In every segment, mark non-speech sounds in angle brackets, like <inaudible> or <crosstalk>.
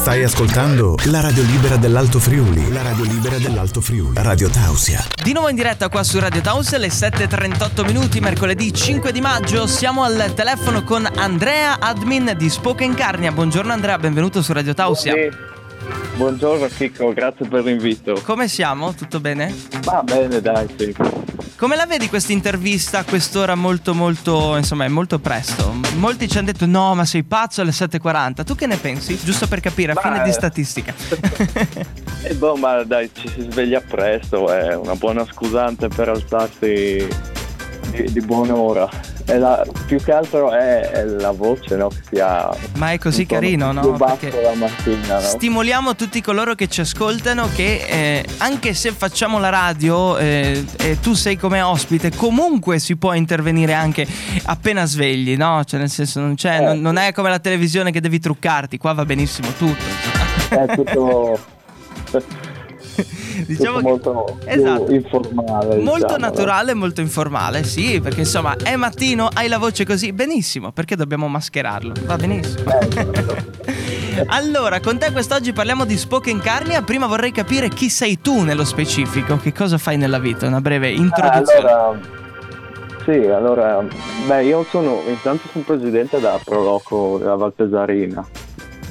Stai ascoltando la radio libera dell'Alto Friuli. La radio libera dell'Alto Friuli. Radio Tausia. Di nuovo in diretta qua su Radio Tausia alle 7.38 minuti, mercoledì 5 di maggio. Siamo al telefono con Andrea, admin di Spoken Carnia. Buongiorno Andrea, benvenuto su Radio Tausia. Sì. Buongiorno Chicco, grazie per l'invito. Come siamo? Tutto bene? Va bene, dai, sì. Come la vedi questa intervista a quest'ora molto molto, insomma, è molto presto? Molti ci hanno detto no, ma sei pazzo alle 7.40. Tu che ne pensi? Giusto per capire, a Ma- fine di statistica. <laughs> E boh, ma dai, ci si sveglia presto, è una buona scusante per alzarsi di, di buon'ora. La- più che altro è, è la voce, no? Che sia ma è così carino, no? la mattina, no? Stimoliamo tutti coloro che ci ascoltano che eh, anche se facciamo la radio eh, e tu sei come ospite, comunque si può intervenire anche appena svegli, no? Cioè nel senso non, c'è, Eh. non, non è come la televisione che devi truccarti, qua va benissimo tutto. È tutto, <laughs> <laughs> diciamo molto Esatto. informale. Molto diciamo, naturale e molto informale, sì, perché insomma è mattino, hai la voce così, benissimo, perché dobbiamo mascherarlo? Va benissimo. Eh, certo. <laughs> allora, con te quest'oggi parliamo di Spoken Carnia, prima vorrei capire chi sei tu nello specifico, che cosa fai nella vita, una breve Ah, introduzione. allora, sì, allora, beh, io sono, intanto sono presidente da Proloco della Valpesarina.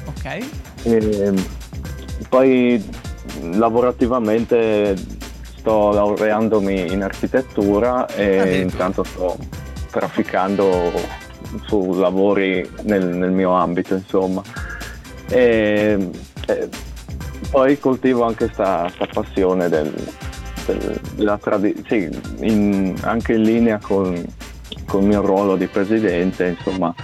Ok. E poi lavorativamente sto laureandomi in architettura e Addirittura. intanto sto trafficando su lavori nel, nel mio ambito, insomma. E, e poi coltivo anche questa passione del, del- della tradizione, anche in linea con, con il mio ruolo di presidente, insomma,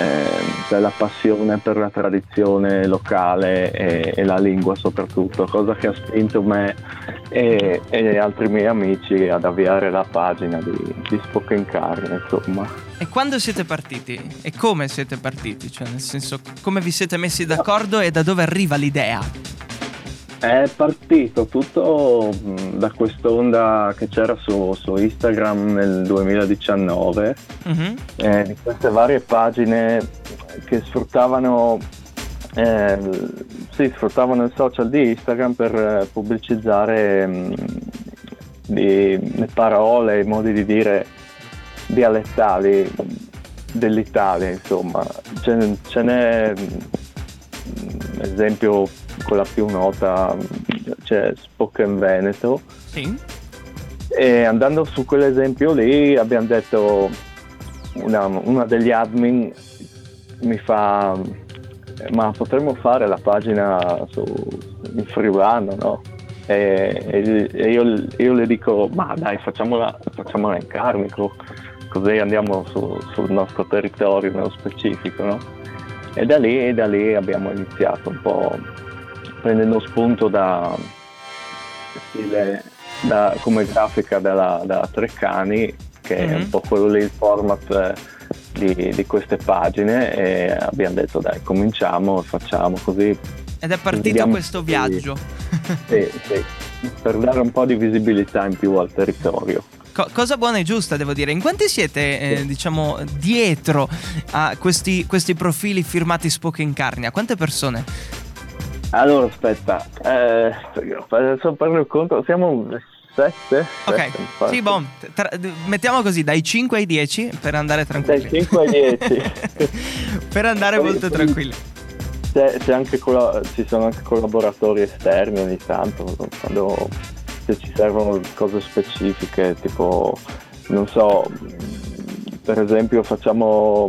eh, della passione per la tradizione locale e, e la lingua soprattutto, cosa che ha spinto me e, e altri miei amici ad avviare la pagina di, di Spoken Carne, insomma. E quando siete partiti? E come siete partiti? Cioè, nel senso, come vi siete messi d'accordo e da dove arriva l'idea? È partito tutto mh, da quest'onda che c'era su, su Instagram nel 2019 Mhm. eh, di queste varie pagine che sfruttavano, eh, sì, sfruttavano il social di Instagram per eh, pubblicizzare mh, di- le parole, i modi di dire dialettali dell'Italia, insomma. Ce, ce n'è, mh, esempio, quella più nota, c'è Spoken Veneto, Sì. e andando su quell'esempio lì abbiamo detto, una, una degli admin mi fa, ma potremmo fare la pagina su, in friulano, no? E, e- io, io le dico, ma dai, facciamola, facciamola in carnico, così andiamo su- sul nostro territorio nello specifico, no? E da lì, e da lì abbiamo iniziato un po' prendendo spunto da stile da- come grafica della, da Treccani, che è Mhm. un po' quello lì il format eh, di, di queste pagine e abbiamo detto dai cominciamo, facciamo così Ed è partito questo viaggio. sì, sì, per dare un po' di visibilità in più al territorio. Co- cosa buona e giusta, devo dire. In quanti siete, eh, diciamo, dietro a questi, questi profili firmati Spoken Carnia? Quante persone? Allora aspetta, eh, adesso parlo il conto, siamo sette? Ok, Sette, infatti. sì, boh, tra- mettiamo così, dai 5 ai 10 per andare Dai tranquilli. 5 ai 10. <laughs> per andare Poi- molto poi- tranquilli. C'è, c'è anche colla- ci sono anche collaboratori esterni ogni tanto, quando se ci servono cose specifiche, tipo, non so, per esempio facciamo,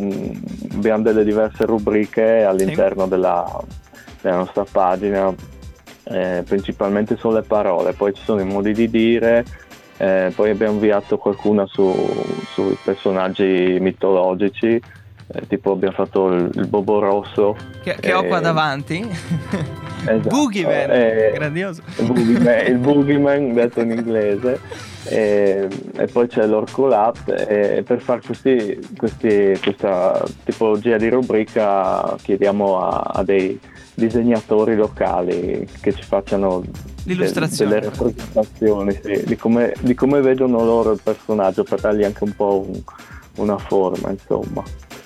abbiamo delle diverse rubriche all'interno della, della nostra pagina, eh, principalmente sono le parole, poi ci sono i modi di dire, eh, poi abbiamo inviato qualcuna su- sui personaggi mitologici, eh, tipo abbiamo fatto il, il Bobo Rosso. Che, che ho qua eh, davanti. Esatto, <laughs> Boogeyman, eh, grandioso. il Boogeyman, il Boogeyman detto in inglese <laughs> e, e poi c'è l'Orcolat e per fare questa tipologia di rubrica chiediamo a, a dei disegnatori locali che ci facciano delle rappresentazioni sì, di, come, di come vedono loro il personaggio per dargli anche un po' un- una forma insomma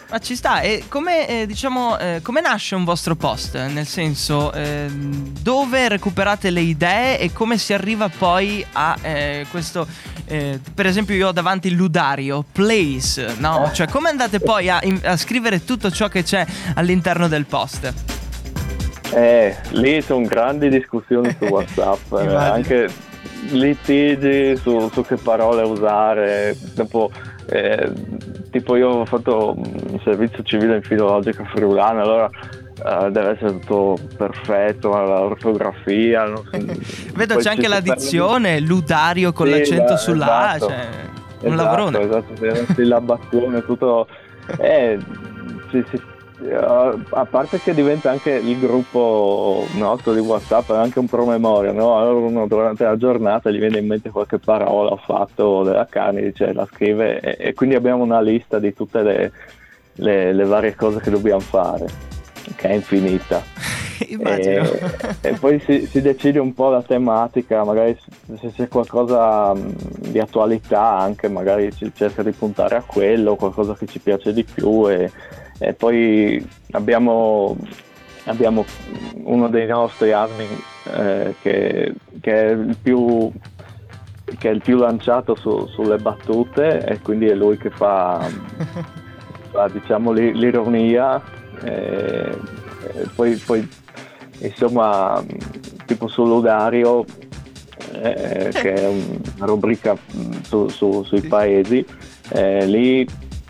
Ma ci sta, e come, eh, diciamo, eh, come nasce un vostro post? Nel senso, eh, dove recuperate le idee e come si arriva poi a eh, questo... eh, per esempio io ho davanti il ludario, place, no? Cioè come andate poi a, a scrivere tutto ciò che c'è all'interno del post? Eh, lì sono grandi discussioni su <laughs> WhatsApp, eh, anche litigi su, su che parole usare. Dopo, eh, tipo, io ho fatto un servizio civile in filologica friulana, allora eh, deve essere tutto perfetto, l'ortografia. so. <laughs> Vedo Poi c'è anche si l'addizione, ludario con Sì, l'accento eh, sulla A, esatto. cioè un Esatto, lavorone. Esatto, sì, la sillabazione, tutto. Eh, sì, eh, a parte che diventa anche il gruppo nostro di WhatsApp, è anche un promemoria, no? Allora uno durante la giornata gli viene in mente qualche parola o fatto della carne, dice, la scrive e, e quindi abbiamo una lista di tutte le, le- le varie cose che dobbiamo fare, che è infinita. <laughs> E, e poi si, si decide un po' la tematica, magari se- c'è qualcosa mh, di attualità anche, magari si cerca di puntare a quello, qualcosa che ci piace di più e, e poi abbiamo, abbiamo uno dei nostri admin eh, che, che è il più che è il più lanciato su- sulle battute e quindi è lui che fa, <laughs> fa, diciamo l'i- l'ironia e, e poi, poi insomma tipo sull'Udario eh, che è un- <laughs> una rubrica mh, su- su- sui paesi eh, lì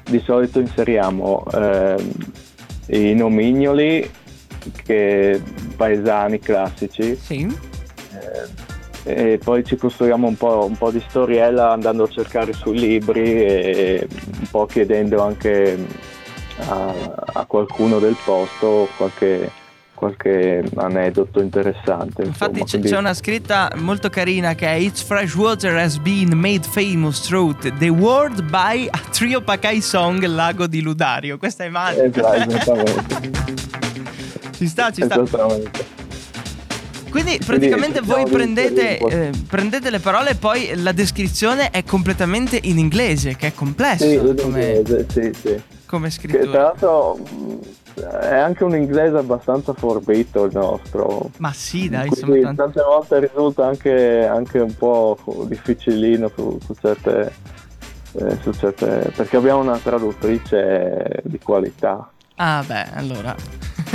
di solito inseriamo ehm, i nomignoli che paesani classici Sì. eh, e poi ci costruiamo un po', un po' di storiella andando a cercare sui libri e un po' chiedendo anche a, a qualcuno del posto qualche, qualche aneddoto interessante. Infatti c'è, c'è una scritta molto carina che è Its fresh water has been made famous throughout the world by a trio Pakai song Lago di Ludario. Questa è magica. Esatto, esattamente. <laughs> ci sta, ci sta. esattamente. Quindi praticamente cerchiamo voi prendete, eh, prendete le parole e poi la descrizione è completamente in inglese, che è complesso Sì, come, l'inglese, sì, sì. come Che tra scrittura. l'altro è anche un inglese abbastanza forbito il nostro. Ma sì, dai, Quindi insomma, tanto- tante volte risulta anche, anche un po' difficilino su, su certe, eh, su certe- perché abbiamo una traduttrice di qualità. Ah, beh, allora.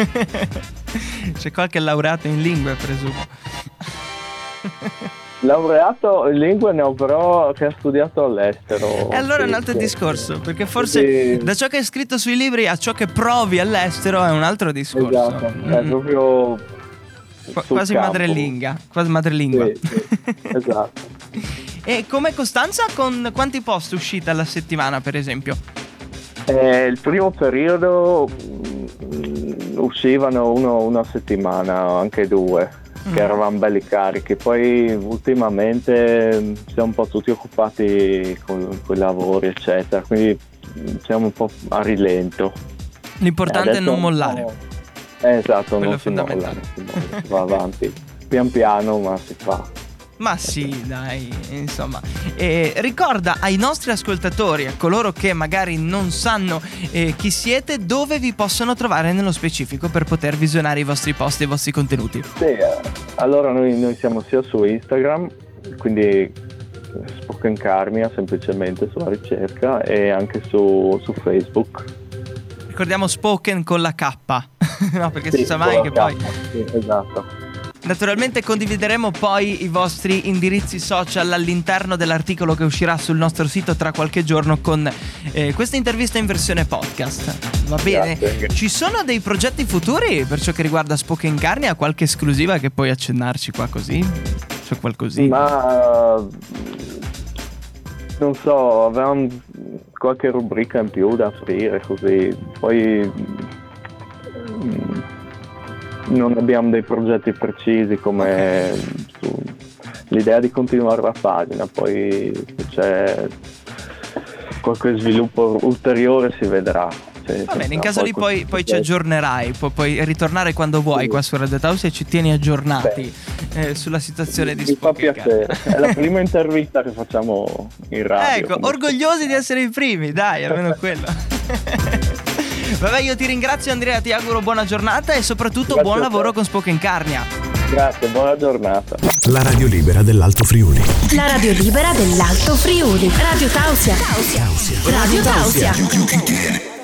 <laughs> C'è qualche laureato in lingue, presumo. <laughs> Laureato in lingue ne ho però che ha studiato all'estero. E allora è un Sì, altro sì. discorso, perché forse Quindi- da ciò che è scritto sui libri a ciò che provi all'estero è un altro discorso. Esatto, è Mm. proprio Qu- quasi campo. madrelingua, quasi madrelingua. Sì, sì, <laughs> esatto. e come Costanza con quanti post uscite alla settimana, per esempio? Eh, il primo periodo uscivano uno una settimana, anche due, Mm. che eravamo belli carichi. Poi ultimamente mm, siamo un po' tutti occupati con, con i lavori, eccetera, quindi mm, siamo un po' a rilento. L'importante è non mollare. Eh, esatto, Quello non si molla, non si molla, si va avanti. Pian piano, ma si fa. Ma sì, dai, insomma. E ricorda ai nostri ascoltatori, a coloro che magari non sanno eh, chi siete, dove vi possono trovare nello specifico per poter visionare i vostri post e i vostri contenuti. Sì, eh, allora noi, noi siamo sia su Instagram, quindi eh, Spoken Carmia semplicemente sulla ricerca e anche su, su Facebook. Ricordiamo Spoken con la K. <laughs> no, perché si Sì, sa mai che poi. K, sì, esatto. Naturalmente condivideremo poi i vostri indirizzi social all'interno dell'articolo che uscirà sul nostro sito tra qualche giorno con eh, questa intervista in versione podcast. Va bene? Grazie. Ci sono dei progetti futuri per ciò che riguarda Spoken Carnia? Qualche esclusiva che puoi accennarci qua così? C'è qualcosina? Ma non so, avevamo qualche rubrica in più da aprire così, poi non abbiamo dei progetti precisi come su- l'idea di continuare la pagina, poi se c'è qualche sviluppo ulteriore si vedrà. Va bene, in caso lì poi, poi ci aggiornerai, pu- puoi ritornare quando vuoi Sì. qua su Radio House e ci tieni aggiornati eh, sulla situazione di Mi fa piacere, è la prima <laughs> intervista che facciamo in radio. Ecco, orgogliosi di essere i primi, dai, almeno quello. <laughs> Vabbè, io ti ringrazio Andrea, ti auguro buona giornata e soprattutto Grazie buon lavoro con Spoken Carnia. Grazie, buona giornata. La radio libera dell'Alto Friuli. La radio libera dell'Alto Friuli. Radio Tausia. Radio Tausia.